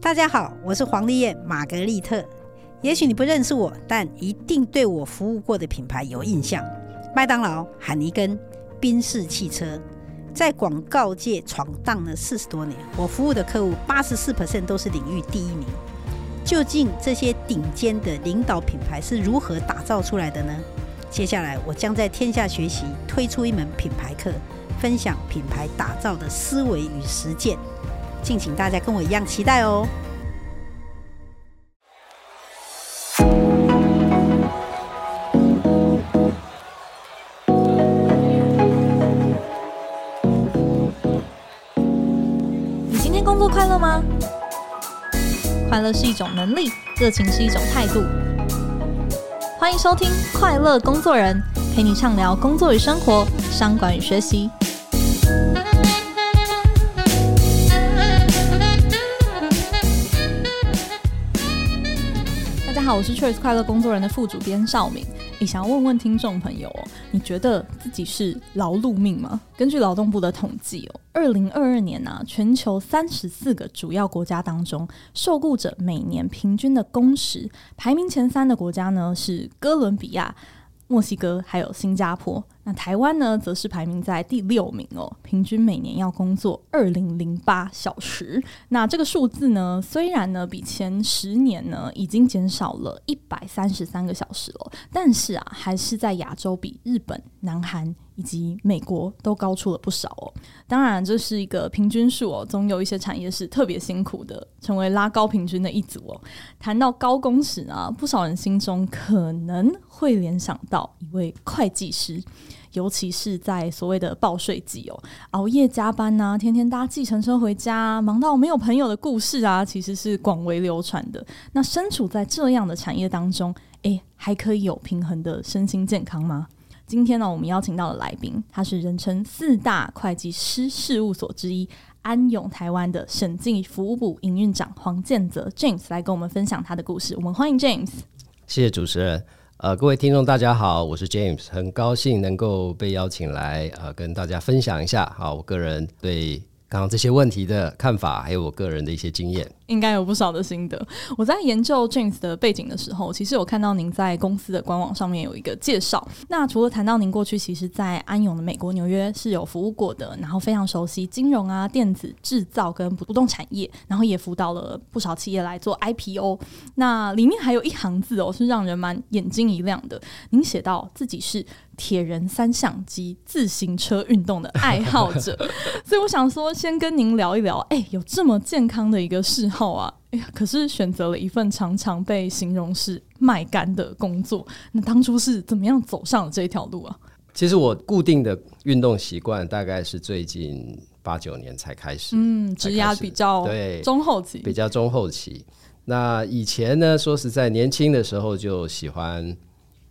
大家好，我是黄丽燕玛格丽特。也许你不认识我，但一定对我服务过的品牌有印象：麦当劳、海尼根、宾士汽车。在广告界闯荡了四十多年，我服务的客户八十四 percent 都是领域第一名。究竟这些顶尖的领导品牌是如何打造出来的呢？接下来，我将在天下学习推出一门品牌课，分享品牌打造的思维与实践。敬请大家跟我一样期待哦。你今天工作快乐吗？快乐是一种能力，热情是一种态度。欢迎收听《快乐工作人》，陪你畅聊工作与生活、商管与学习。我是 Choice 快乐工作人的副主编邵敏。你想要问问听众朋友哦，你觉得自己是劳碌命吗？根据劳动部的统计哦，二零二二年呢、啊，全球三十四个主要国家当中，受雇者每年平均的工时排名前三的国家呢是哥伦比亚、墨西哥还有新加坡。那台湾呢，则是排名在第六名哦，平均每年要工作二零零八小时。那这个数字呢，虽然呢比前十年呢已经减少了一百三十三个小时了，但是啊，还是在亚洲比日本、南韩以及美国都高出了不少哦。当然，这是一个平均数哦，总有一些产业是特别辛苦的，成为拉高平均的一组哦。谈到高工时啊，不少人心中可能会联想到一位会计师。尤其是在所谓的报税季哦，熬夜加班呐、天天搭计程车回家，忙到没有朋友的故事啊，其实是广为流传的。那身处在这样的产业当中，诶，还可以有平衡的身心健康吗？今天呢，我们邀请到了来宾，他是人称四大会计师事务所之一安永台湾的审计服务部营运长黄建泽 James 来跟我们分享他的故事。我们欢迎 James。谢谢主持人。呃，各位听众，大家好，我是 James，很高兴能够被邀请来，呃，跟大家分享一下，好，我个人对。刚刚这些问题的看法，还有我个人的一些经验，应该有不少的心得。我在研究 James 的背景的时候，其实有看到您在公司的官网上面有一个介绍。那除了谈到您过去其实，在安永的美国纽约是有服务过的，然后非常熟悉金融啊、电子制造跟不动产业，然后也辅导了不少企业来做 IPO。那里面还有一行字哦，是让人蛮眼睛一亮的。您写到自己是。铁人三项及自行车运动的爱好者，所以我想说，先跟您聊一聊。哎、欸，有这么健康的一个嗜好啊！哎呀，可是选择了一份常常被形容是卖干的工作。那当初是怎么样走上了这条路啊？其实我固定的运动习惯大概是最近八九年才开始，嗯，职涯比较对中后期，比较中后期。那以前呢，说实在，年轻的时候就喜欢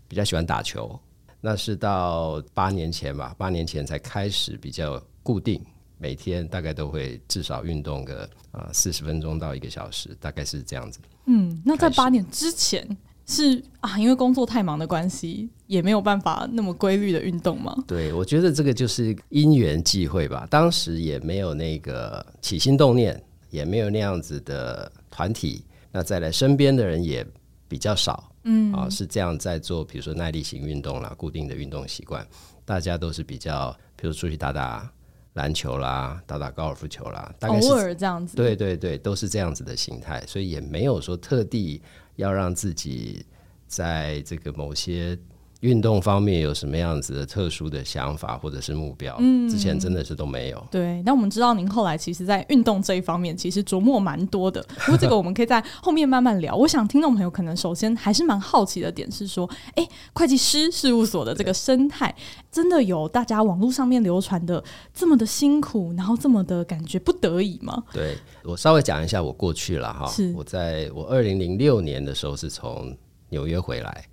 比较喜欢打球。那是到八年前吧，八年前才开始比较固定，每天大概都会至少运动个啊四十分钟到一个小时，大概是这样子。嗯，那在八年之前是啊，因为工作太忙的关系，也没有办法那么规律的运动吗？对，我觉得这个就是因缘际会吧。当时也没有那个起心动念，也没有那样子的团体，那再来身边的人也比较少。嗯，啊，是这样在做，比如说耐力型运动啦，固定的运动习惯，大家都是比较，比如出去打打篮球啦，打打高尔夫球啦，大概是偶尔这样子，对对对，都是这样子的形态，所以也没有说特地要让自己在这个某些。运动方面有什么样子的特殊的想法或者是目标？嗯，之前真的是都没有。对，那我们知道您后来其实，在运动这一方面其实琢磨蛮多的。不过这个我们可以在后面慢慢聊。我想听众朋友可能首先还是蛮好奇的点是说，哎，会计师事务所的这个生态，真的有大家网络上面流传的这么的辛苦，然后这么的感觉不得已吗？对，我稍微讲一下我过去了哈。是我在我二零零六年的时候是从纽约回来。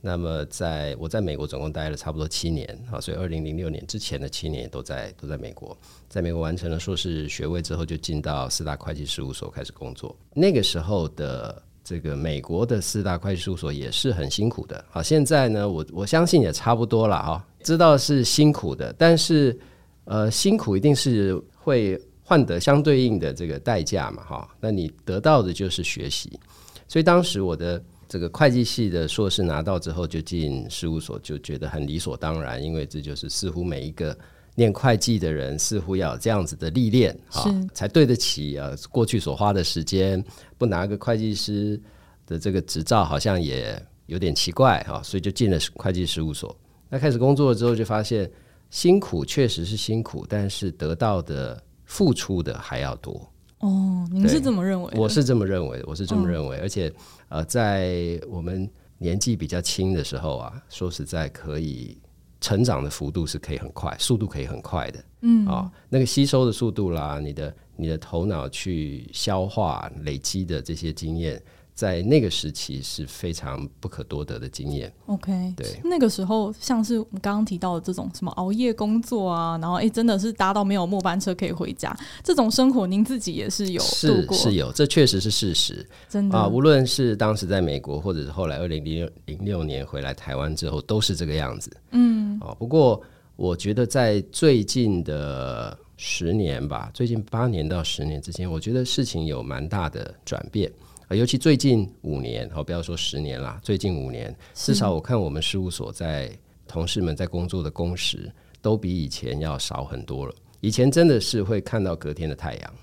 那么，在我在美国总共待了差不多七年啊，所以二零零六年之前的七年都在都在美国，在美国完成了硕士学位之后，就进到四大会计事务所开始工作。那个时候的这个美国的四大会计事务所也是很辛苦的啊。现在呢，我我相信也差不多了哈，知道是辛苦的，但是呃，辛苦一定是会换得相对应的这个代价嘛，哈，那你得到的就是学习。所以当时我的这个会计系的硕士拿到之后，就进事务所，就觉得很理所当然，因为这就是似乎每一个念会计的人似乎要有这样子的历练啊，才对得起啊过去所花的时间。不拿个会计师的这个执照，好像也有点奇怪哈，所以就进了会计事务所。那开始工作了之后，就发现辛苦确实是辛苦，但是得到的付出的还要多。哦，您是这么认为？我是这么认为，我是这么认为。哦、而且，呃，在我们年纪比较轻的时候啊，说实在，可以成长的幅度是可以很快，速度可以很快的。嗯，啊、哦，那个吸收的速度啦，你的你的头脑去消化累积的这些经验。在那个时期是非常不可多得的经验。OK，对，那个时候像是我们刚刚提到的这种什么熬夜工作啊，然后哎，真的是搭到没有末班车可以回家这种生活，您自己也是有？是是有，这确实是事实。真的啊，无论是当时在美国，或者是后来二零零六年回来台湾之后，都是这个样子。嗯，啊，不过我觉得在最近的十年吧，最近八年到十年之间，我觉得事情有蛮大的转变。尤其最近五年，好，不要说十年啦，最近五年，至少我看我们事务所在同事们在工作的工时都比以前要少很多了。以前真的是会看到隔天的太阳，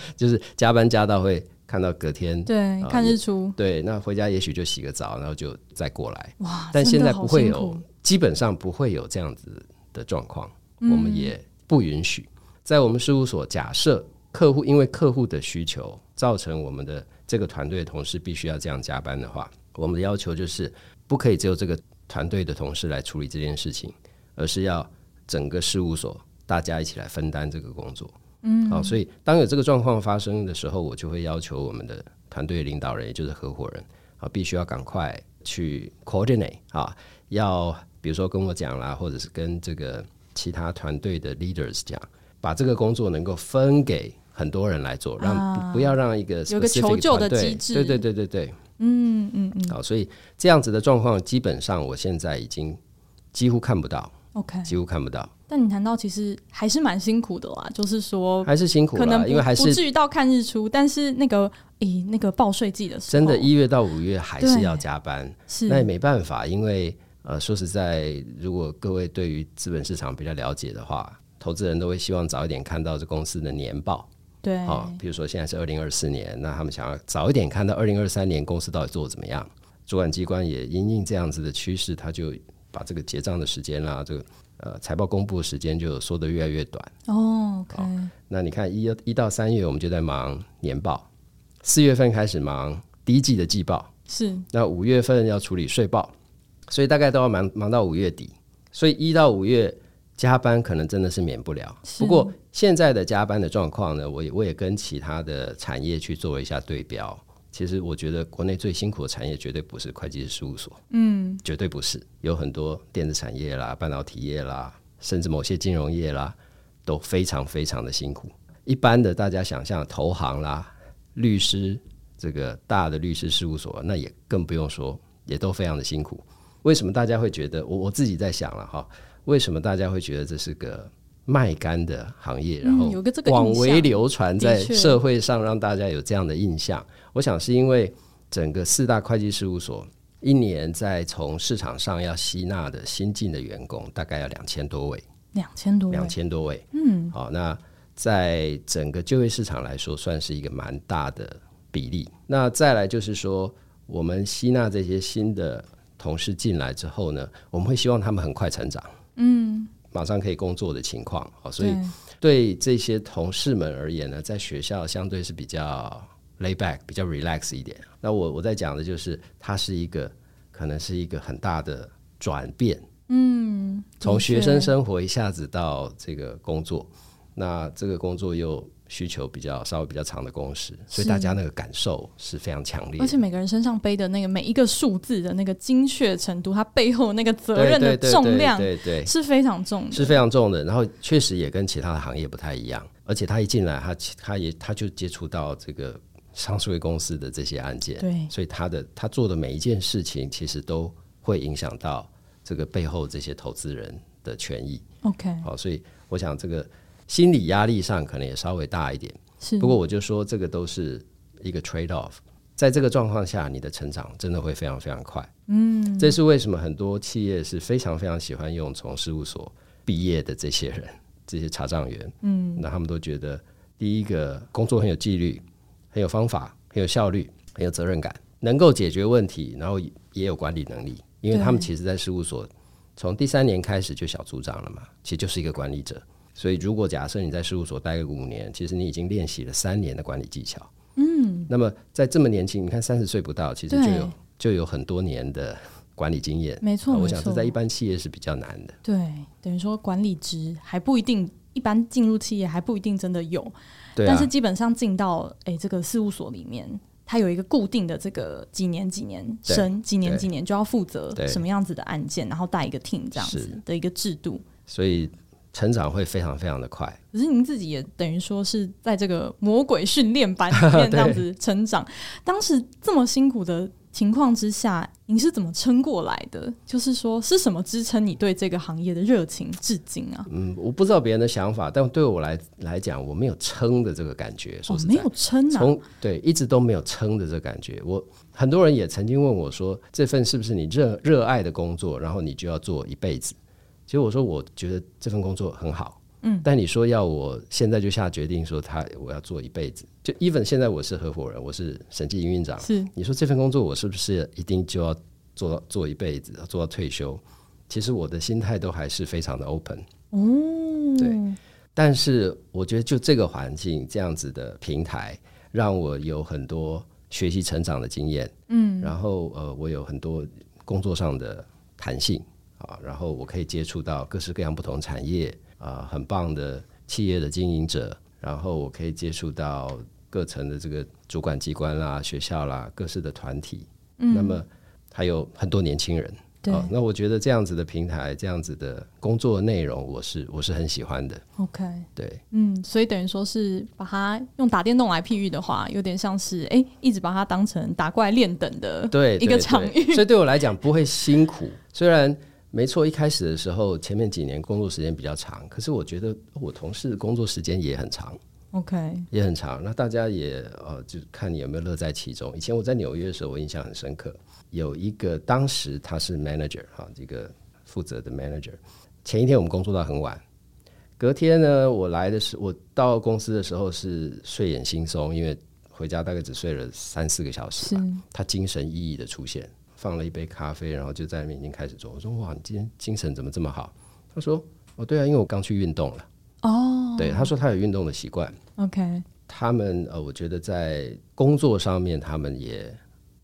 就是加班加到会看到隔天，对，呃、看日出，对，那回家也许就洗个澡，然后就再过来。哇，但现在不会有，基本上不会有这样子的状况，我们也不允许。在我们事务所，假设客户因为客户的需求造成我们的。这个团队的同事必须要这样加班的话，我们的要求就是不可以只有这个团队的同事来处理这件事情，而是要整个事务所大家一起来分担这个工作。嗯，好，所以当有这个状况发生的时候，我就会要求我们的团队领导人，也就是合伙人啊，必须要赶快去 coordinate 啊，要比如说跟我讲啦，或者是跟这个其他团队的 leaders 讲，把这个工作能够分给。很多人来做，让不要让一个有个求救的机制，对对对对对，嗯嗯嗯，好，所以这样子的状况，基本上我现在已经几乎看不到，OK，几乎看不到。但你谈到其实还是蛮辛苦的啦，就是说还是辛苦，可能因为还是不至于到看日出，但是那个诶那个报税季的时候，真的，一月到五月还是要加班，是。那也没办法，因为呃说实在，如果各位对于资本市场比较了解的话，投资人都会希望早一点看到这公司的年报。对，好，比如说现在是二零二四年，那他们想要早一点看到二零二三年公司到底做得怎么样。主管机关也因应这样子的趋势，他就把这个结账的时间啦，这个呃财报公布的时间就缩得越来越短。哦，OK。那你看一一到三月我们就在忙年报，四月份开始忙第一季的季报，是。那五月份要处理税报，所以大概都要忙忙到五月底。所以一到五月。加班可能真的是免不了，不过现在的加班的状况呢，我也我也跟其他的产业去做一下对标。其实我觉得国内最辛苦的产业绝对不是会计师事务所，嗯，绝对不是。有很多电子产业啦、半导体业啦，甚至某些金融业啦，都非常非常的辛苦。一般的大家想象投行啦、律师这个大的律师事务所，那也更不用说，也都非常的辛苦。为什么大家会觉得？我我自己在想了哈。为什么大家会觉得这是个卖干的行业？然后广为流传在社会上，让大家有这样的印象。我想是因为整个四大会计事务所一年在从市场上要吸纳的新进的员工大概要两千多位，两千多两千多位。嗯，好，那在整个就业市场来说，算是一个蛮大的比例。那再来就是说，我们吸纳这些新的同事进来之后呢，我们会希望他们很快成长。嗯，马上可以工作的情况，好，所以对这些同事们而言呢，在学校相对是比较 lay back、比较 relax 一点。那我我在讲的就是，它是一个可能是一个很大的转变，嗯，从学生生活一下子到这个工作，那这个工作又。需求比较稍微比较长的工时，所以大家那个感受是非常强烈的。而且每个人身上背的那个每一个数字的那个精确程度，它背后那个责任的重量，对对，是非常重的，是非常重的。然后确实也跟其他的行业不太一样。而且他一进来，他他也他就接触到这个上市公司的这些案件，对，所以他的他做的每一件事情，其实都会影响到这个背后这些投资人的权益。OK，好，所以我想这个。心理压力上可能也稍微大一点。是，不过我就说这个都是一个 trade off，在这个状况下，你的成长真的会非常非常快。嗯，这是为什么很多企业是非常非常喜欢用从事务所毕业的这些人，这些查账员。嗯，那他们都觉得，第一个工作很有纪律，很有方法，很有效率，很有责任感，能够解决问题，然后也有管理能力。因为他们其实，在事务所从第三年开始就小组长了嘛，其实就是一个管理者。所以，如果假设你在事务所待个五年，其实你已经练习了三年的管理技巧。嗯，那么在这么年轻，你看三十岁不到，其实就有就有很多年的管理经验。没错，我想这在一般企业是比较难的。对，等于说管理职还不一定，一般进入企业还不一定真的有。对啊，但是基本上进到哎这个事务所里面，它有一个固定的这个几年几年升，几年几年就要负责什么样子的案件，然后带一个 team 这样子的一个制度。所以。成长会非常非常的快，可是您自己也等于说是在这个魔鬼训练班里面这样 子成长。当时这么辛苦的情况之下，您是怎么撑过来的？就是说，是什么支撑你对这个行业的热情至今啊？嗯，我不知道别人的想法，但对我来来讲，我没有撑的这个感觉。说实在，哦，没有撑啊，从对一直都没有撑的这个感觉。我很多人也曾经问我说，这份是不是你热热爱的工作？然后你就要做一辈子？其实我说，我觉得这份工作很好，嗯，但你说要我现在就下决定说他我要做一辈子，就 even 现在我是合伙人，我是审计营运长，是你说这份工作我是不是一定就要做到做一辈子，做到退休？其实我的心态都还是非常的 open，嗯，对。但是我觉得就这个环境这样子的平台，让我有很多学习成长的经验，嗯，然后呃，我有很多工作上的弹性。啊，然后我可以接触到各式各样不同产业啊，很棒的企业的经营者，然后我可以接触到各层的这个主管机关啦、学校啦、各式的团体，嗯，那么还有很多年轻人，对，那我觉得这样子的平台，这样子的工作内容，我是我是很喜欢的。OK，对，嗯，所以等于说是把它用打电动来譬喻的话，有点像是哎，一直把它当成打怪练等的对一个场域，所以对我来讲不会辛苦，虽然。没错，一开始的时候，前面几年工作时间比较长，可是我觉得我同事工作时间也很长，OK，也很长。那大家也呃，就看你有没有乐在其中。以前我在纽约的时候，我印象很深刻，有一个当时他是 manager 哈，这个负责的 manager。前一天我们工作到很晚，隔天呢，我来的时候，我到公司的时候是睡眼惺忪，因为回家大概只睡了三四个小时吧。他精神奕奕的出现。放了一杯咖啡，然后就在那边已经开始做。我说：“哇，你今天精神怎么这么好？”他说：“哦，对啊，因为我刚去运动了。”哦，对，他说他有运动的习惯。OK，他们呃，我觉得在工作上面，他们也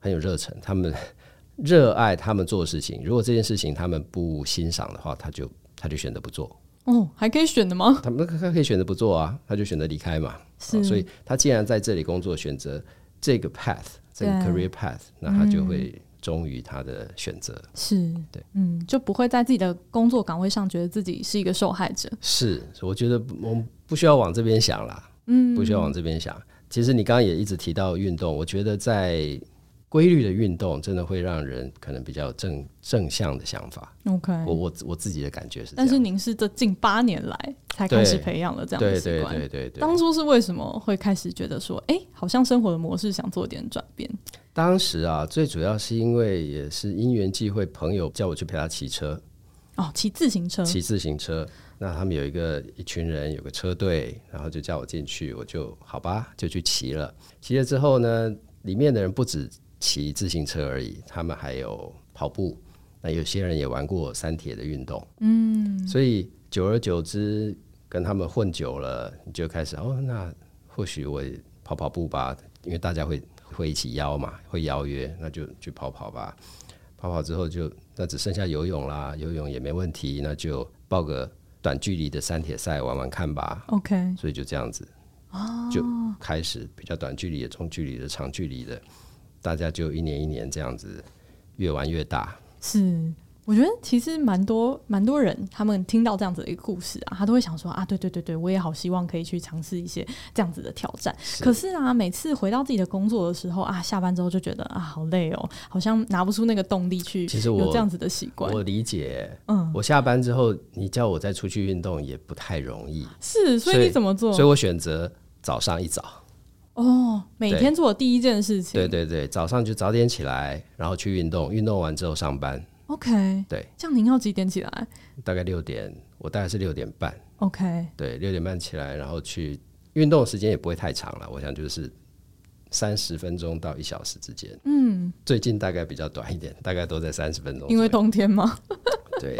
很有热忱，他们 热爱他们做的事情。如果这件事情他们不欣赏的话，他就他就选择不做。哦，还可以选的吗？他们他可以选择不做啊，他就选择离开嘛。是，所以他既然在这里工作，选择这个 path，这个 career path，那他就会。嗯忠于他的选择是对，嗯，就不会在自己的工作岗位上觉得自己是一个受害者。是，我觉得我们不需要往这边想啦，嗯，不需要往这边想。其实你刚刚也一直提到运动，我觉得在。规律的运动真的会让人可能比较正正向的想法。OK，我我我自己的感觉是这样。但是您是这近八年来才开始培养了这样的习惯。对对对对对。当初是为什么会开始觉得说，哎，好像生活的模式想做点转变？当时啊，最主要是因为也是因缘际会，朋友叫我去陪他骑车。哦，骑自行车。骑自行车，那他们有一个一群人，有个车队，然后就叫我进去，我就好吧，就去骑了。骑了之后呢，里面的人不止。骑自行车而已，他们还有跑步，那有些人也玩过三铁的运动，嗯，所以久而久之跟他们混久了，你就开始哦，那或许我跑跑步吧，因为大家会会一起邀嘛，会邀约，那就去跑跑吧。跑跑之后就那只剩下游泳啦，游泳也没问题，那就报个短距离的三铁赛玩玩看吧。OK，所以就这样子，哦，就开始比较短距离的、中距离的、长距离的。大家就一年一年这样子越玩越大，是我觉得其实蛮多蛮多人，他们听到这样子的一个故事啊，他都会想说啊，对对对对，我也好希望可以去尝试一些这样子的挑战。是可是啊，每次回到自己的工作的时候啊，下班之后就觉得啊，好累哦，好像拿不出那个动力去。其实我有这样子的习惯，我理解。嗯，我下班之后，你叫我再出去运动也不太容易。是，所以你怎么做？所以，所以我选择早上一早。哦，每天做的第一件事情。对对对，早上就早点起来，然后去运动，运动完之后上班。OK，对，这样您要几点起来？大概六点，我大概是六点半。OK，对，六点半起来，然后去运动，时间也不会太长了，我想就是三十分钟到一小时之间。嗯，最近大概比较短一点，大概都在三十分钟。因为冬天吗？对，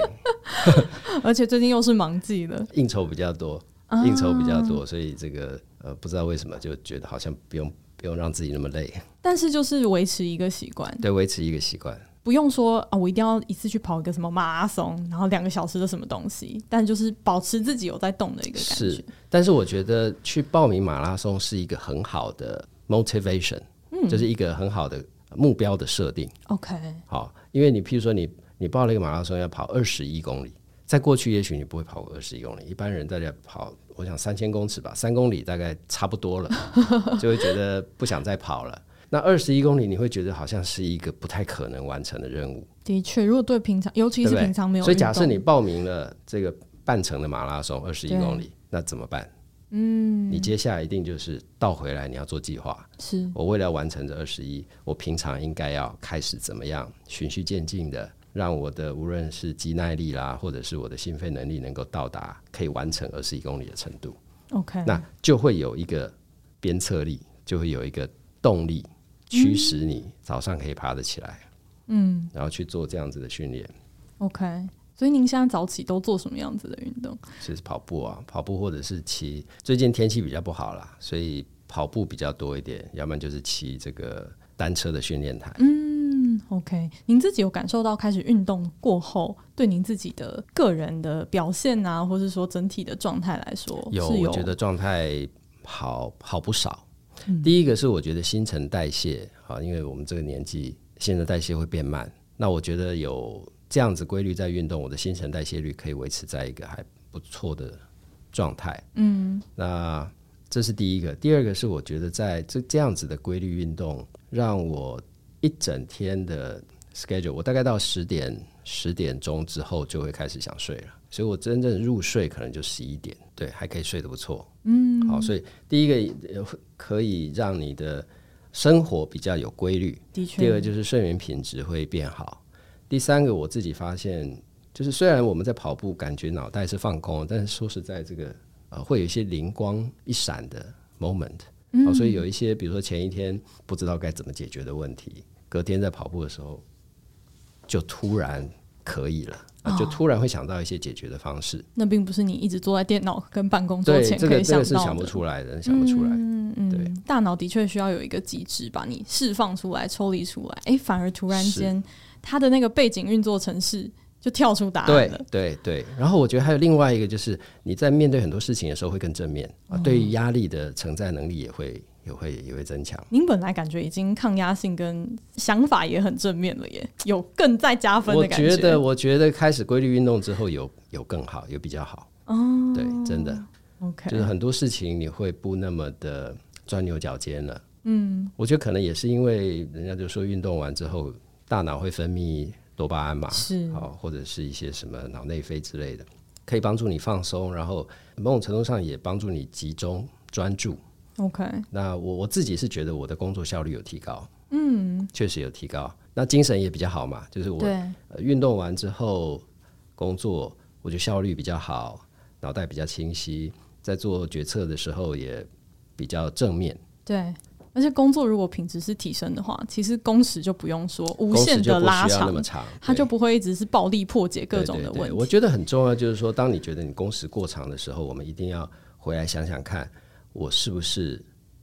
而且最近又是忙季了，应酬比较多，应酬比较多，所以这个呃，不知道为什么就觉得好像不用不用让自己那么累。但是就是维持一个习惯，对，维持一个习惯。不用说啊，我一定要一次去跑一个什么马拉松，然后两个小时的什么东西，但就是保持自己有在动的一个感觉。是，但是我觉得去报名马拉松是一个很好的 motivation，嗯，就是一个很好的目标的设定。OK，好，因为你譬如说你你报了一个马拉松要跑二十一公里，在过去也许你不会跑过二十一公里，一般人大家跑，我想三千公尺吧，三公里大概差不多了，就会觉得不想再跑了。那二十一公里，你会觉得好像是一个不太可能完成的任务。的确，如果对平常，尤其是平常没有，所以假设你报名了这个半程的马拉松，二十一公里，那怎么办？嗯，你接下来一定就是倒回来，你要做计划。是我为了要完成这二十一，我平常应该要开始怎么样，循序渐进的，让我的无论是肌耐力啦，或者是我的心肺能力，能够到达可以完成二十一公里的程度。OK，那就会有一个鞭策力，就会有一个动力。驱使你早上可以爬得起来，嗯，然后去做这样子的训练。OK，所以您现在早起都做什么样子的运动？其实跑步啊，跑步或者是骑。最近天气比较不好啦，所以跑步比较多一点，要不然就是骑这个单车的训练台。嗯，OK，您自己有感受到开始运动过后，对您自己的个人的表现啊，或是说整体的状态来说，有，有我觉得状态好好不少。第一个是我觉得新陈代谢啊，因为我们这个年纪，新陈代谢会变慢。那我觉得有这样子规律在运动，我的新陈代谢率可以维持在一个还不错的状态。嗯，那这是第一个。第二个是我觉得在这这样子的规律运动，让我一整天的 schedule，我大概到十点十点钟之后就会开始想睡了，所以我真正入睡可能就十一点，对，还可以睡得不错。嗯，好，所以第一个可以让你的生活比较有规律。的确。第二个就是睡眠品质会变好。第三个，我自己发现，就是虽然我们在跑步，感觉脑袋是放空，但是说实在，这个呃，会有一些灵光一闪的 moment。嗯。好，所以有一些，比如说前一天不知道该怎么解决的问题，隔天在跑步的时候就突然可以了。就突然会想到一些解决的方式。哦，那并不是你一直坐在电脑跟办公桌前可以想到的。这个这个是想不出来的，想不出来。嗯嗯，对，大脑的确需要有一个机制把你释放出来、抽离出来。哎、欸，反而突然间，它的那个背景运作程式就跳出答案了。对对对。然后我觉得还有另外一个，就是你在面对很多事情的时候会更正面对于压力的承载能力也会。也会也会增强。您本来感觉已经抗压性跟想法也很正面了耶，有更再加分的感觉。我觉得，我觉得开始规律运动之后有，有有更好，有比较好。哦，对，真的。OK，就是很多事情你会不那么的钻牛角尖了。嗯，我觉得可能也是因为人家就说运动完之后大脑会分泌多巴胺嘛，是，好，或者是一些什么脑内啡之类的，可以帮助你放松，然后某种程度上也帮助你集中专注。OK，那我我自己是觉得我的工作效率有提高，嗯，确实有提高。那精神也比较好嘛，就是我运动完之后工作，我觉得效率比较好，脑袋比较清晰，在做决策的时候也比较正面。对，而且工作如果品质是提升的话，其实工时就不用说无限的拉长，那么长，它就不会一直是暴力破解各种的问题。我觉得很重要，就是说，当你觉得你工时过长的时候，我们一定要回来想想看。我是不是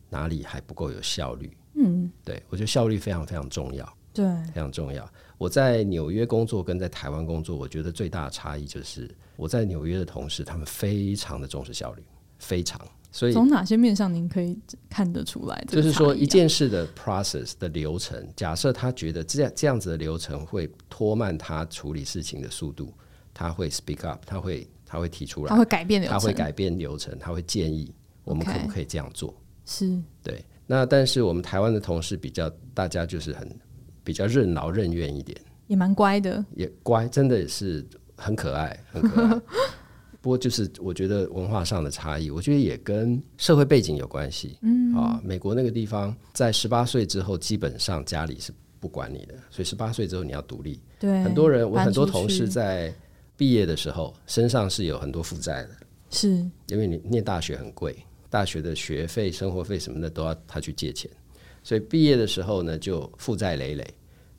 哪里还不够有效率？嗯，对，我觉得效率非常非常重要，对，非常重要。我在纽约工作跟在台湾工作，我觉得最大的差异就是我在纽约的同事，他们非常的重视效率，非常。所以从哪些面上您可以看得出来？就是说一件事的 process 的流程，假设他觉得这样这样子的流程会拖慢他处理事情的速度，他会 speak up，他会他会提出来，他会改变流程，他会改变流程，他会建议我们可不可以这样做？是对。那但是我们台湾的同事比较，大家就是很比较任劳任怨一点，也蛮乖的，也乖，真的也是很可爱，很可爱。不过就是我觉得文化上的差异，我觉得也跟社会背景有关系。嗯啊，美国那个地方在十八岁之后，基本上家里是不管你的，所以十八岁之后你要独立。对，很多人，我很多同事在毕业的时候身上是有很多负债的，是因为你念大学很贵，大学的学费、生活费什么的都要他去借钱，所以毕业的时候呢就负债累累，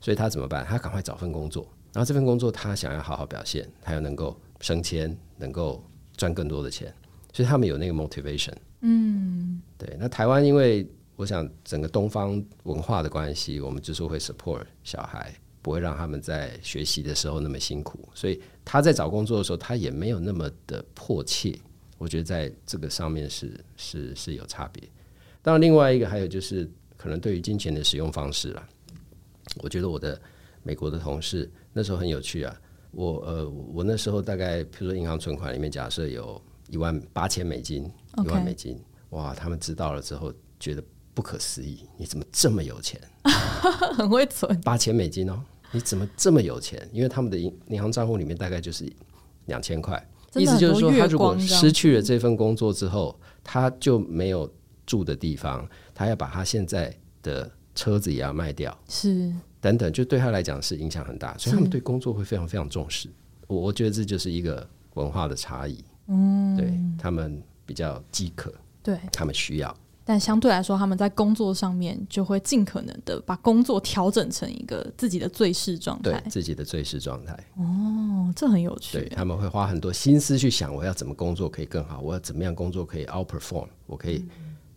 所以他怎么办？他赶快找份工作，然后这份工作他想要好好表现，他又能够升迁。能够赚更多的钱，所以他们有那个 motivation。嗯，对。那台湾因为我想整个东方文化的关系，我们就是会 support 小孩，不会让他们在学习的时候那么辛苦，所以他在找工作的时候，他也没有那么的迫切。我觉得在这个上面是是是有差别。当然，另外一个还有就是可能对于金钱的使用方式啦。我觉得我的美国的同事那时候很有趣啊。我呃，我那时候大概，譬如说银行存款里面，假设有一万八千美金，一万美金，哇，他们知道了之后觉得不可思议，你怎么这么有钱？很会存八千美金哦，你怎么这么有钱？因为他们的银银行账户里面大概就是两千块，意思就是说，他如果失去了这份工作之后，他就没有住的地方，他要把他现在的车子也要卖掉，是。等等，就对他来讲是影响很大，所以他们对工作会非常非常重视。我我觉得这就是一个文化的差异。嗯，对他们比较饥渴，对他们需要，但相对来说，他们在工作上面就会尽可能的把工作调整成一个自己的最适状态，对自己的最适状态。哦，这很有趣。对，他们会花很多心思去想，我要怎么工作可以更好，我要怎么样工作可以 outperform，我可以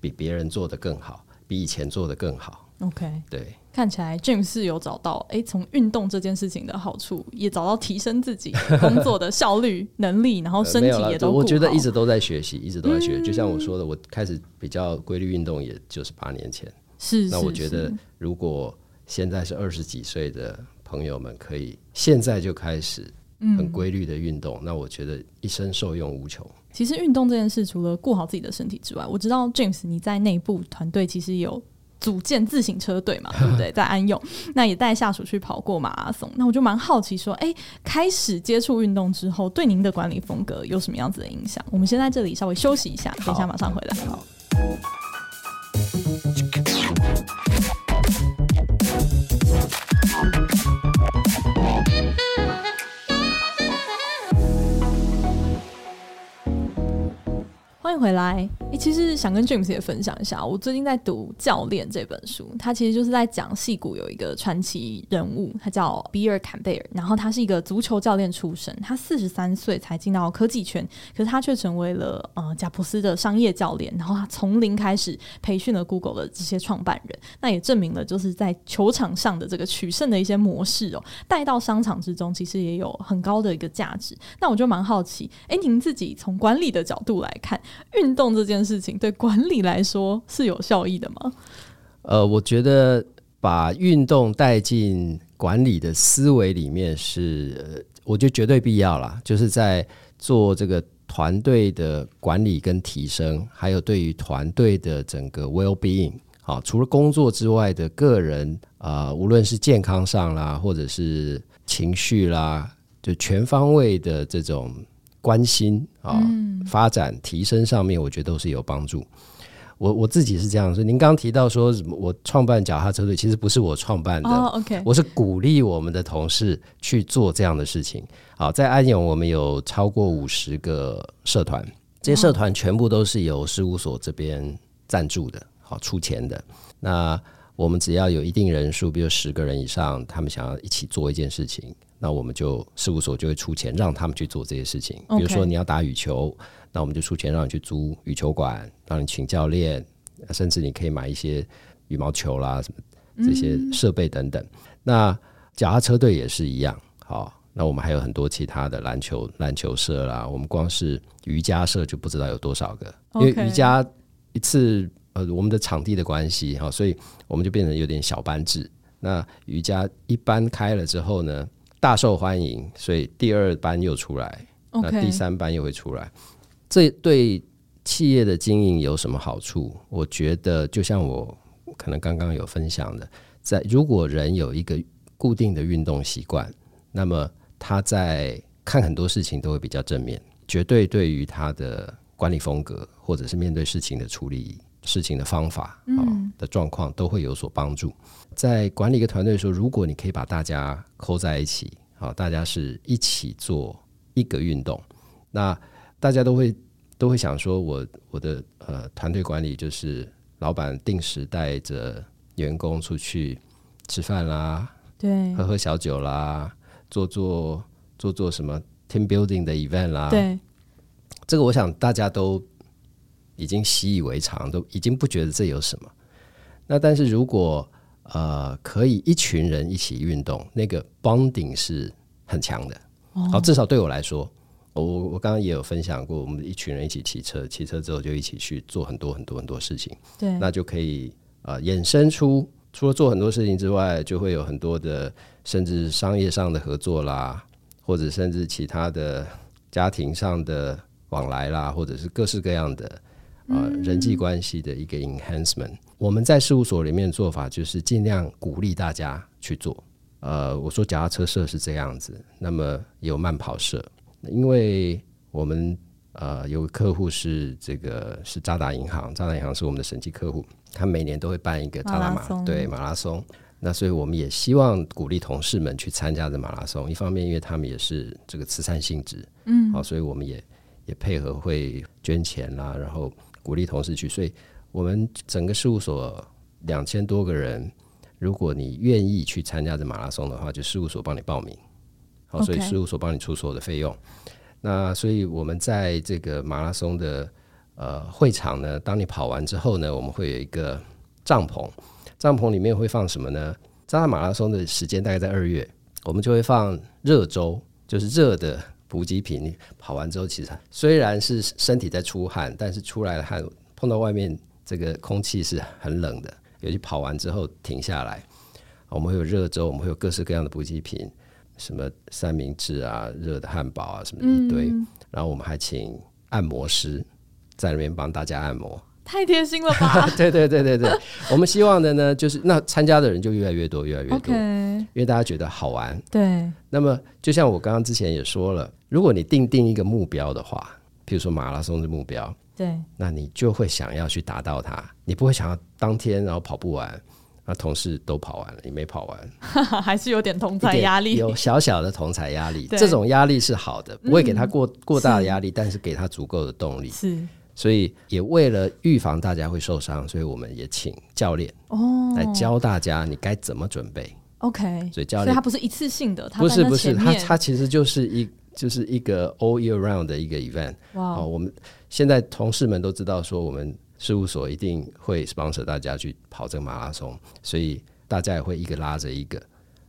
比别人做的更好，比以前做的更好。OK，对。看起来 James 是有找到哎，从运动这件事情的好处，也找到提升自己工作的效率、能力，然后身体也都、呃。我觉得一直都在学习，一直都在学。嗯、就像我说的，我开始比较规律运动，也就是八年前。是，那我觉得，如果现在是二十几岁的朋友们，可以现在就开始很规律的运动，嗯、那我觉得一生受用无穷。其实运动这件事，除了顾好自己的身体之外，我知道 James 你在内部团队其实有。组建自行车队嘛，对不对？在安永，那也带下属去跑过马拉松。那我就蛮好奇，说，哎，开始接触运动之后，对您的管理风格有什么样子的影响？我们先在这里稍微休息一下，等一下马上回来。好。欢迎回来。诶，其实想跟 James 也分享一下，我最近在读《教练》这本书，他其实就是在讲戏骨有一个传奇人物，他叫比尔·坎贝尔，然后他是一个足球教练出身，他四十三岁才进到科技圈，可是他却成为了呃贾伯斯的商业教练，然后他从零开始培训了 Google 的这些创办人，那也证明了就是在球场上的这个取胜的一些模式哦，带到商场之中，其实也有很高的一个价值。那我就蛮好奇，诶，您自己从管理的角度来看，运动这件事情对管理来说是有效益的吗？呃，我觉得把运动带进管理的思维里面是，我觉得绝对必要啦。就是在做这个团队的管理跟提升，还有对于团队的整个 well being，好，除了工作之外的个人，呃，无论是健康上啦，或者是情绪啦，就全方位的这种。关心啊，发展提升上面，我觉得都是有帮助。我我自己是这样说。您刚刚提到说，我创办脚踏车队，其实不是我创办的。Oh, OK，我是鼓励我们的同事去做这样的事情。好，在安永，我们有超过五十个社团，这些社团全部都是由事务所这边赞助的，好出钱的。那我们只要有一定人数，比如十个人以上，他们想要一起做一件事情。那我们就事务所就会出钱让他们去做这些事情，比如说你要打羽球，那我们就出钱让你去租羽球馆，让你请教练，甚至你可以买一些羽毛球啦什么这些设备等等。那脚踏车队也是一样，好，那我们还有很多其他的篮球篮球社啦，我们光是瑜伽社就不知道有多少个，因为瑜伽一次呃我们的场地的关系哈，所以我们就变成有点小班制。那瑜伽一班开了之后呢，大受欢迎，所以第二班又出来，那第三班又会出来。这对企业的经营有什么好处？我觉得就像我可能刚刚有分享的，在如果人有一个固定的运动习惯，那么他在看很多事情都会比较正面，绝对对于他的管理风格或者是面对事情的处理事情的方法啊的状况都会有所帮助。在管理一个团队的时候，如果你可以把大家扣在一起，好，大家是一起做一个运动，那大家都会都会想说我，我我的呃团队管理就是老板定时带着员工出去吃饭啦，对，喝喝小酒啦，做做做做什么 team building 的 event 啦，对，这个我想大家都已经习以为常，都已经不觉得这有什么。那但是如果呃，可以一群人一起运动，那个 bonding 是很强的。好、哦，至少对我来说，我我刚刚也有分享过，我们一群人一起骑车，骑车之后就一起去做很多很多很多事情。对，那就可以呃衍生出除了做很多事情之外，就会有很多的甚至商业上的合作啦，或者甚至其他的家庭上的往来啦，或者是各式各样的。呃，人际关系的一个 enhancement，我们在事务所里面的做法就是尽量鼓励大家去做。呃，我说脚踏车社是这样子，那么有慢跑社，因为我们呃有个客户是这个是渣打银行，渣打银行是我们的审计客户，他每年都会办一个渣打马，对马拉松。那所以我们也希望鼓励同事们去参加这马拉松，一方面因为他们也是这个慈善性质，嗯，好，所以我们也也配合会捐钱啦，然后。鼓励同事去，所以我们整个事务所两千多个人，如果你愿意去参加这马拉松的话，就事务所帮你报名，好，所以事务所帮你出所有的费用。那所以我们在这个马拉松的呃会场呢，当你跑完之后呢，我们会有一个帐篷，帐篷里面会放什么呢？扎马拉松的时间大概在二月，我们就会放热粥，就是热的。补给品，你跑完之后，其实虽然是身体在出汗，但是出来的汗碰到外面这个空气是很冷的。尤其跑完之后停下来，我们会有热粥，我们会有各式各样的补给品，什么三明治啊、热的汉堡啊，什么一堆。嗯、然后我们还请按摩师在那边帮大家按摩。太贴心了吧！对对对对对，我们希望的呢，就是那参加的人就越来越多，越来越多.因为大家觉得好玩。对。那么，就像我刚刚之前也说了，如果你定定一个目标的话，譬如说马拉松的目标，对，那你就会想要去达到它，你不会想要当天然后跑不完，那同事都跑完了，你没跑完，还是有点同才压力，有小小的同才压力。这种压力是好的，不会给他过、嗯、过大的压力，但是给他足够的动力。是。所以也为了预防大家会受伤，所以我们也请教练哦来教大家你该怎么准备。OK，所以教练，所以它不是一次性的，不是不是，它它其实就是一就是一个 all year round 的一个 event。哇 Wow，我们现在同事们都知道说，我们事务所一定会 sponsor 大家去跑这个马拉松，所以大家也会一个拉着一个，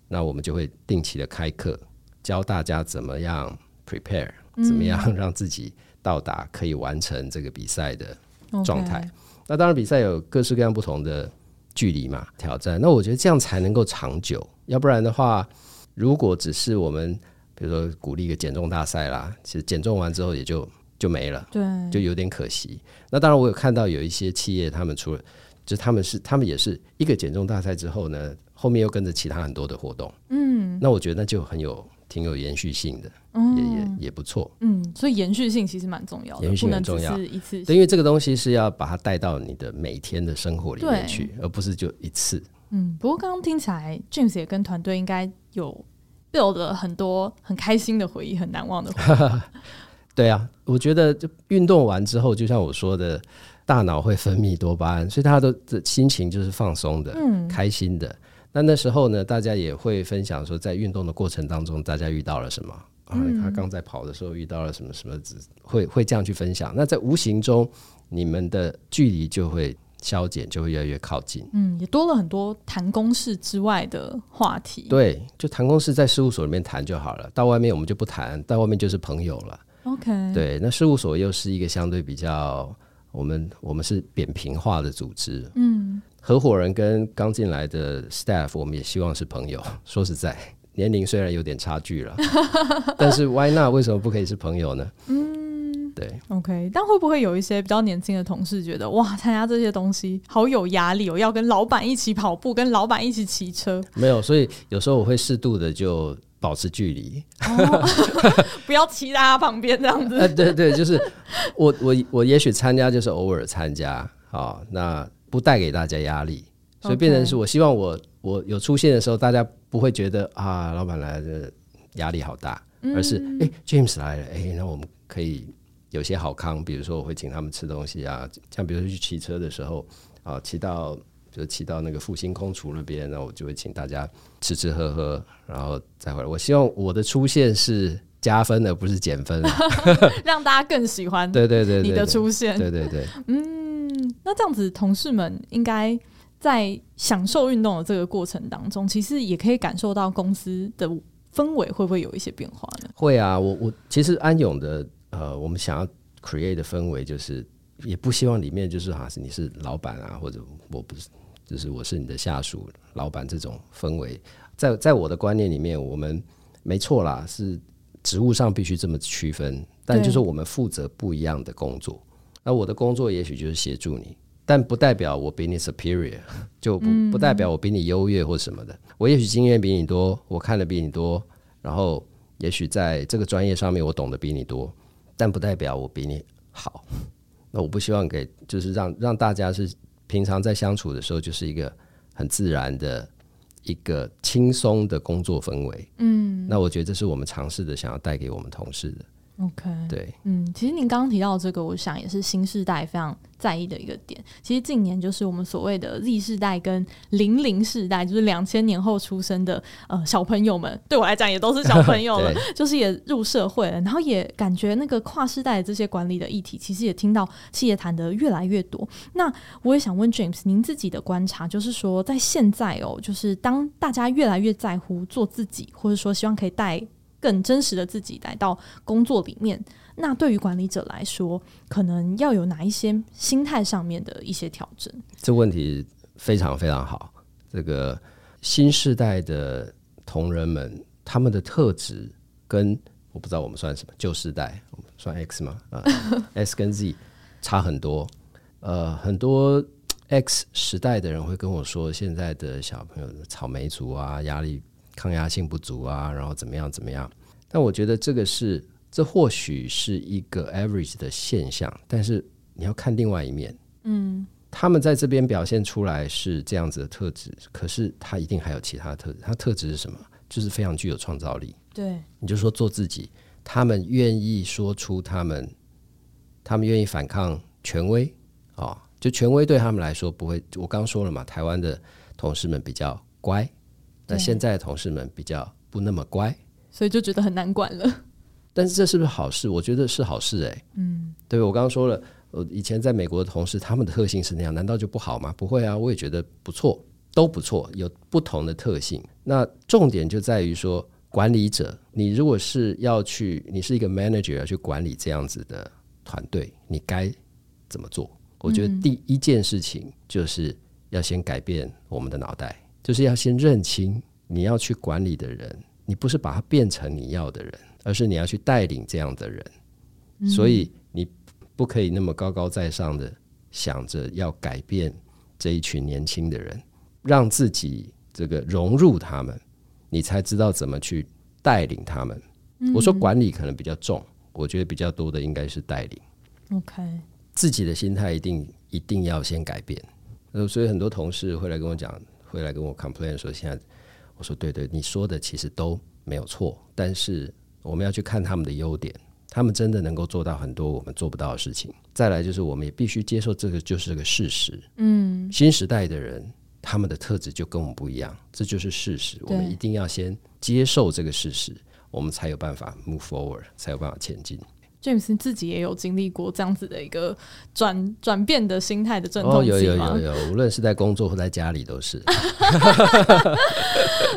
那我们就会定期的开课，教大家怎么样 prepare，怎么样让自己。到达可以完成这个比赛的状态。那当然，比赛有各式各样不同的距离嘛，挑战。那我觉得这样才能够长久。要不然的话，如果只是我们比如说鼓励一个减重大赛啦，其实减重完之后也就就没了，对，就有点可惜。那当然，我有看到有一些企业，他们除了就他们是他们也是一个减重大赛之后呢，后面又跟着其他很多的活动。嗯，那我觉得那就很有。挺有延续性的，嗯、也也也不错。嗯，所以延续性其实蛮重要的，延续性很重要。是一次，对，因为这个东西是要把它带到你的每天的生活里面去，而不是就一次。嗯，不过刚刚听起来，James 也跟团队应该有 build 了很多很开心的回忆，很难忘的回忆。对啊，我觉得就运动完之后，就像我说的，大脑会分泌多巴胺，所以大家都的心情就是放松的，嗯，开心的。那那时候呢，大家也会分享说，在运动的过程当中，大家遇到了什么啊？他刚在跑的时候遇到了什么什么，会会这样去分享。那在无形中，你们的距离就会消减，就会越来越靠近。嗯，也多了很多谈公事之外的话题。对，就谈公事在事务所里面谈就好了，到外面我们就不谈，到外面就是朋友了。OK，对，那事务所又是一个相对比较，我们我们是扁平化的组织。嗯，合伙人跟刚进来的 staff，我们也希望是朋友。说实在，年龄虽然有点差距了，但是 why not？为什么不可以是朋友呢？嗯，对，OK。但会不会有一些比较年轻的同事觉得，哇，参加这些东西好有压力，哦要跟老板一起跑步，跟老板一起骑车？没有，所以有时候我会适度的就。保持距离，哦，不要骑在他旁边这样子。呃，对对，就是我我我也许参加就是偶尔参加，好，那不带给大家压力，所以变成是我希望我我有出现的时候，大家不会觉得啊，老板来了压力好大，而是哎，欸，James 来了，哎，那我们可以有些好康，比如说我会请他们吃东西啊，像比如说去骑车的时候啊，骑到。就骑到那个复兴空厨那边，那我就会请大家吃吃喝喝，然后再回来。我希望我的出现是加分的，不是减分，让大家更喜欢。对对对，你的出现，对对对。嗯，那这样子，同事们应该在享受运动的这个过程当中，其实也可以感受到公司的氛围会不会有一些变化呢？会啊，我我其实安永的呃，我们想要 create 的氛围，就是也不希望里面就是好像是你是老板啊，或者我不是。就是我是你的下属、老板这种氛围，在在我的观念里面，我们没错啦，是职务上必须这么区分，但就是我们负责不一样的工作。那我的工作也许就是协助你，但不代表我比你 superior，就不不代表我比你优越或什么的。我也许经验比你多，我看的比你多，然后也许在这个专业上面我懂得比你多，但不代表我比你好。那我不希望给，就是让让大家是。平常在相处的时候，就是一个很自然的一个轻松的工作氛围。嗯，那我觉得这是我们尝试的，想要带给我们同事的。OK，对，嗯，其实您刚刚提到这个，我想也是新时代非常在意的一个点。其实近年就是我们所谓的 Z 世代跟零零世代，就是两千年后出生的呃小朋友们，对我来讲也都是小朋友了，就是也入社会了，然后也感觉那个跨世代的这些管理的议题，其实也听到企业谈得越来越多。那我也想问 James，您自己的观察，就是说在现在哦，就是当大家越来越在乎做自己，或者说希望可以带。更真实的自己来到工作里面，那对于管理者来说，可能要有哪一些心态上面的一些调整？这问题非常非常好。这个新世代的同仁们，他们的特质跟我不知道我们算什么旧世代，我们算 X 吗？啊，S 跟 Z 差很多。呃，很多 X 时代的人会跟我说，现在的小朋友草莓族啊，压力。抗压性不足啊，然后怎么样怎么样？但我觉得这个是，这或许是一个 average 的现象，但是你要看另外一面。嗯，他们在这边表现出来是这样子的特质，可是他一定还有其他的特质。他特质是什么？就是非常具有创造力。对，你就说做自己，他们愿意说出他们，他们愿意反抗权威啊、哦，就权威对他们来说不会。我刚刚说了嘛，台湾的同事们比较乖。那现在的同事们比较不那么乖，所以就觉得很难管了。但是这是不是好事？我觉得是好事哎、欸。嗯，对，我刚刚说了，我以前在美国的同事，他们的特性是那样，难道就不好吗？不会啊，我也觉得不错，都不错，有不同的特性。那重点就在于说，管理者，你如果是要去，你是一个 manager 要去管理这样子的团队，你该怎么做？我觉得第一件事情就是要先改变我们的脑袋。就是要先认清你要去管理的人，你不是把他变成你要的人，而是你要去带领这样的人。嗯、所以你不可以那么高高在上的想着要改变这一群年轻的人，让自己这个融入他们，你才知道怎么去带领他们。嗯、我说管理可能比较重，我觉得比较多的应该是带领。OK，自己的心态一定一定要先改变。所以很多同事会来跟我讲。回来跟我 complain 说，现在我说对对，你说的其实都没有错，但是我们要去看他们的优点，他们真的能够做到很多我们做不到的事情。再来就是，我们也必须接受这个就是个事实。嗯，新时代的人他们的特质就跟我们不一样，这就是事实。我们一定要先接受这个事实，我们才有办法 move forward，才有办法前进。James 自己也有经历过这样子的一个转转变的心态的阵痛期？哦，有有有有，无论是在工作或在家里都是。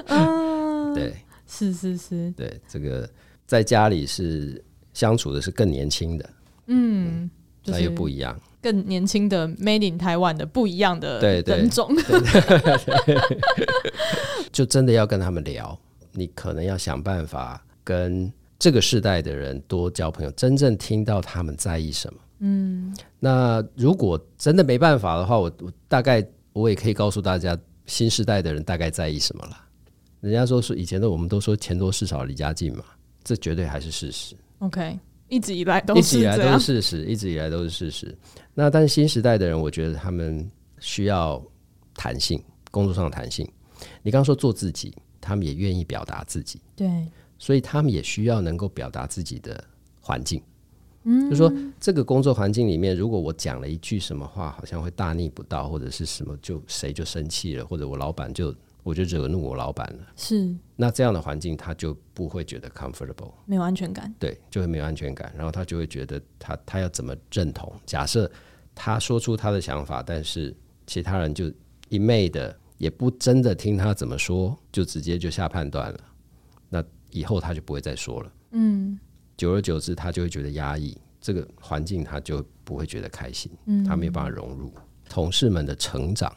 嗯，对，是是是，对，这个在家里是相处的是更年轻的，嗯，那又不一样，更年轻的 Made in Taiwan 的不一样的人种，就真的要跟他们聊，你可能要想办法跟。这个世代的人多交朋友，真正听到他们在意什么。嗯，那如果真的没办法的话，我我大概我也可以告诉大家，新时代的人大概在意什么了。人家说是以前的我们都说钱多事少离家近嘛，这绝对还是事实。OK，一直以来都是一直以来都是事实，一直以来都是事实。那但是新时代的人，我觉得他们需要弹性，工作上的弹性。你刚刚说做自己，他们也愿意表达自己。对。所以他们也需要能够表达自己的环境，嗯，就是说这个工作环境里面，如果我讲了一句什么话，好像会大逆不道，或者是什么就谁就生气了，或者我老板就我就惹怒我老板了，是。那这样的环境，他就不会觉得 comfortable，没有安全感，对，就会没有安全感，然后他就会觉得他他要怎么认同？假设他说出他的想法，但是其他人就一昧的也不真的听他怎么说，就直接就下判断了，那。以后他就不会再说了。嗯，久而久之，他就会觉得压抑，这个环境他就不会觉得开心。嗯，他没有办法融入同事们的成长，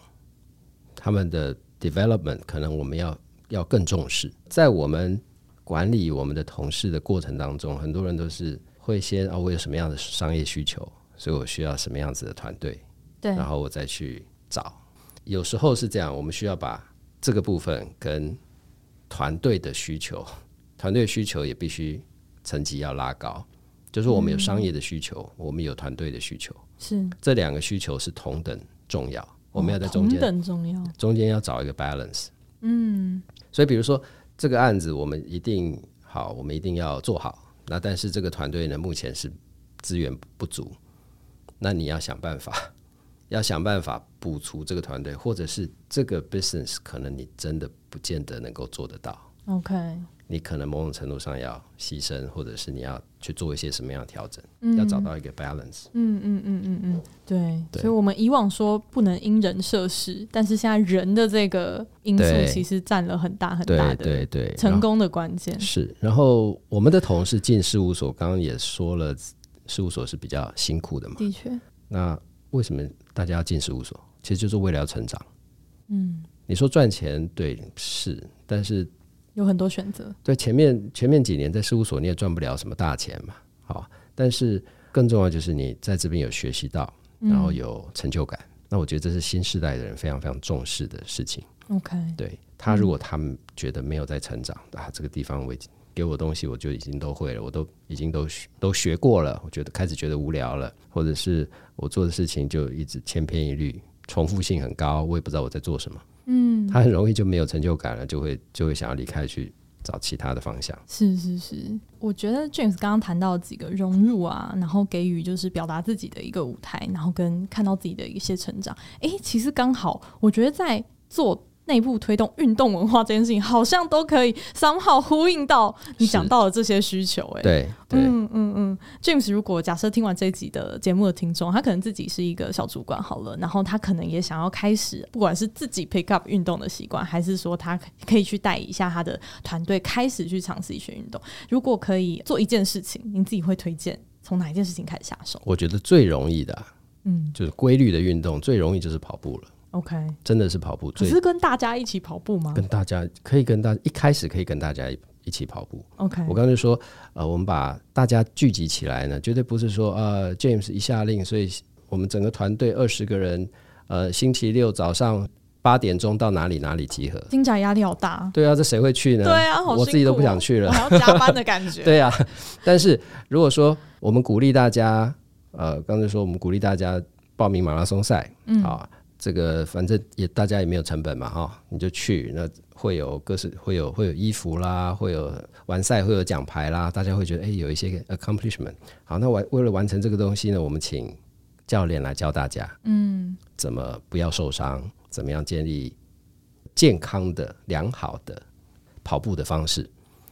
他们的 development 可能我们要要更重视。在我们管理我们的同事的过程当中，很多人都是会先啊，我有什么样的商业需求，所以我需要什么样子的团队，对，然后我再去找。有时候是这样，我们需要把这个部分跟团队的需求。团队需求也必须层级要拉高，就是我们有商业的需求，嗯、我们有团队的需求，是这两个需求是同等重要，我们要在中间，同等重要，中间要找一个 balance。嗯，所以比如说这个案子，我们一定好，我们一定要做好。那但是这个团队呢，目前是资源不足，那你要想办法，要想办法补足这个团队，或者是这个 business 可能你真的不见得能够做得到。OK。你可能某种程度上要牺牲，或者是你要去做一些什么样的调整，嗯，要找到一个 balance。嗯嗯嗯嗯嗯，对。对，所以我们以往说不能因人设事，但是现在人的这个因素其实占了很大很大的对对成功的关键。是，然后我们的同事进事务所，刚刚也说了，事务所是比较辛苦的嘛。的确。那为什么大家要进事务所？其实就是为了要成长。嗯，你说赚钱，对，是，但是。有很多选择。对，前面前面几年在事务所你也赚不了什么大钱嘛，好，但是更重要就是你在这边有学习到，然后有成就感，嗯。那我觉得这是新时代的人非常非常重视的事情。OK，对，他如果他们觉得没有在成长，嗯、啊，这个地方我已经给我东西我就已经都会了，我都已经都学都学过了，我觉得开始觉得无聊了，或者是我做的事情就一直千篇一律，重复性很高，我也不知道我在做什么。嗯，他很容易就没有成就感了，就会就会想要离开去找其他的方向。是是是，我觉得 James 刚刚谈到几个融入啊，然后给予就是表达自己的一个舞台，然后跟看到自己的一些成长。哎、欸，其实刚好，我觉得在做。内部推动运动文化这件事情，好像都可以 somehow 呼应到你讲到的这些需求。哎，对，嗯嗯嗯。James，如果假设听完这一集的节目的听众，他可能自己是一个小主管好了，然后他可能也想要开始，不管是自己 pick up 运动的习惯，还是说他可以去带一下他的团队开始去尝试一些运动。如果可以做一件事情，您自己会推荐从哪一件事情开始下手？我觉得最容易的，嗯，就是规律的运动，最容易就是跑步了。OK，真的是跑步，只是跟大家一起跑步吗？跟大家可以跟大一开始可以跟大家一起跑步。OK，我刚才就说，呃，我们把大家聚集起来呢，绝对不是说呃，James 一下令，所以我们整个团队二十个人，呃，星期六早上八点钟到哪里哪里集合。听起来压力好大。对啊，这谁会去呢？对啊，我自己都不想去了，还要加班的感觉。对啊，但是如果说我们鼓励大家，呃，刚才说我们鼓励大家报名马拉松赛，嗯，好。这个反正也大家也没有成本嘛，哈，你就去，那会有各式会有会有衣服啦，会有完赛会有奖牌啦，大家会觉得哎有一些 accomplishment。好，那完为了完成这个东西呢，我们请教练来教大家，嗯，怎么不要受伤，怎么样建立健康的良好的跑步的方式。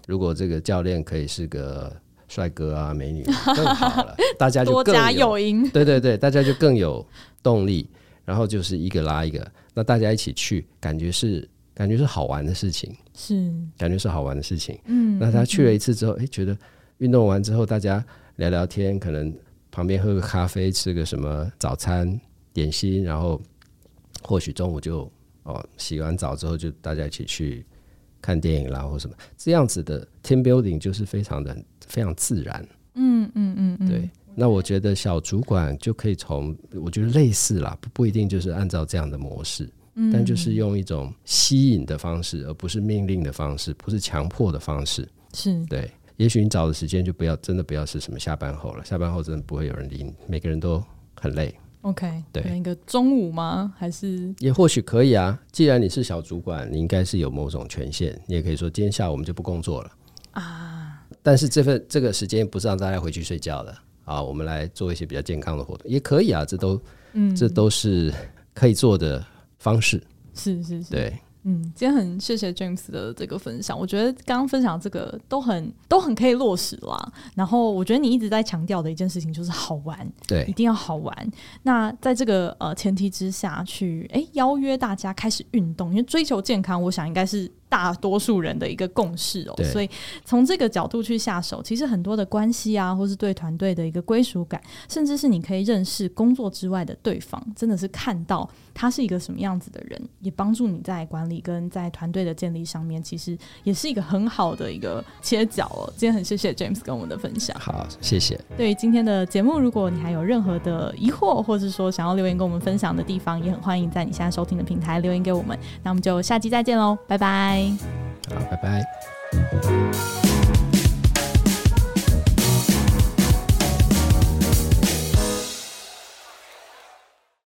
如果这个教练可以是个帅哥啊、美女更好了，大家就更多加诱因。对对对，大家就更有动力，然后就是一个拉一个，那大家一起去，感觉是感觉是好玩的事情，是感觉是好玩的事情。嗯，那他去了一次之后，哎，觉得运动完之后，大家聊聊天，可能旁边喝个咖啡，吃个什么早餐点心，然后或许中午就哦洗完澡之后，就大家一起去。看电影啦，或什么这样子的 team building 就是非常的非常自然。嗯嗯嗯嗯，对。那我觉得小主管就可以从，我觉得类似啦，不不一定就是按照这样的模式，嗯，但就是用一种吸引的方式，而不是命令的方式，不是强迫的方式。是对。也许你找的时间就不要，真的不要是什么下班后了，下班后真的不会有人理你，每个人都很累。OK，对，一个中午吗？还是也或许可以啊。既然你是小主管，你应该是有某种权限，你也可以说今天下午我们就不工作了啊。但是这份这个时间不是让大家回去睡觉的啊，我们来做一些比较健康的活动也可以啊。这都嗯，这都是可以做的方式。是是是，对。嗯，今天很谢谢 James 的这个分享，我觉得刚刚分享这个都很都很可以落实啦。然后我觉得你一直在强调的一件事情就是好玩，对，一定要好玩。那在这个呃前提之下去，哎，邀约大家开始运动，因为追求健康，我想应该是。大多数人的一个共识哦，所以从这个角度去下手，其实很多的关系啊，或是对团队的一个归属感，甚至是你可以认识工作之外的对方，真的是看到他是一个什么样子的人，也帮助你在管理跟在团队的建立上面，其实也是一个很好的一个切角哦。今天很谢谢 James 跟我们的分享，好，谢谢。对于今天的节目，如果你还有任何的疑惑，或是说想要留言跟我们分享的地方，也很欢迎在你现在收听的平台留言给我们。那我们就下期再见喽，拜拜。好，拜拜。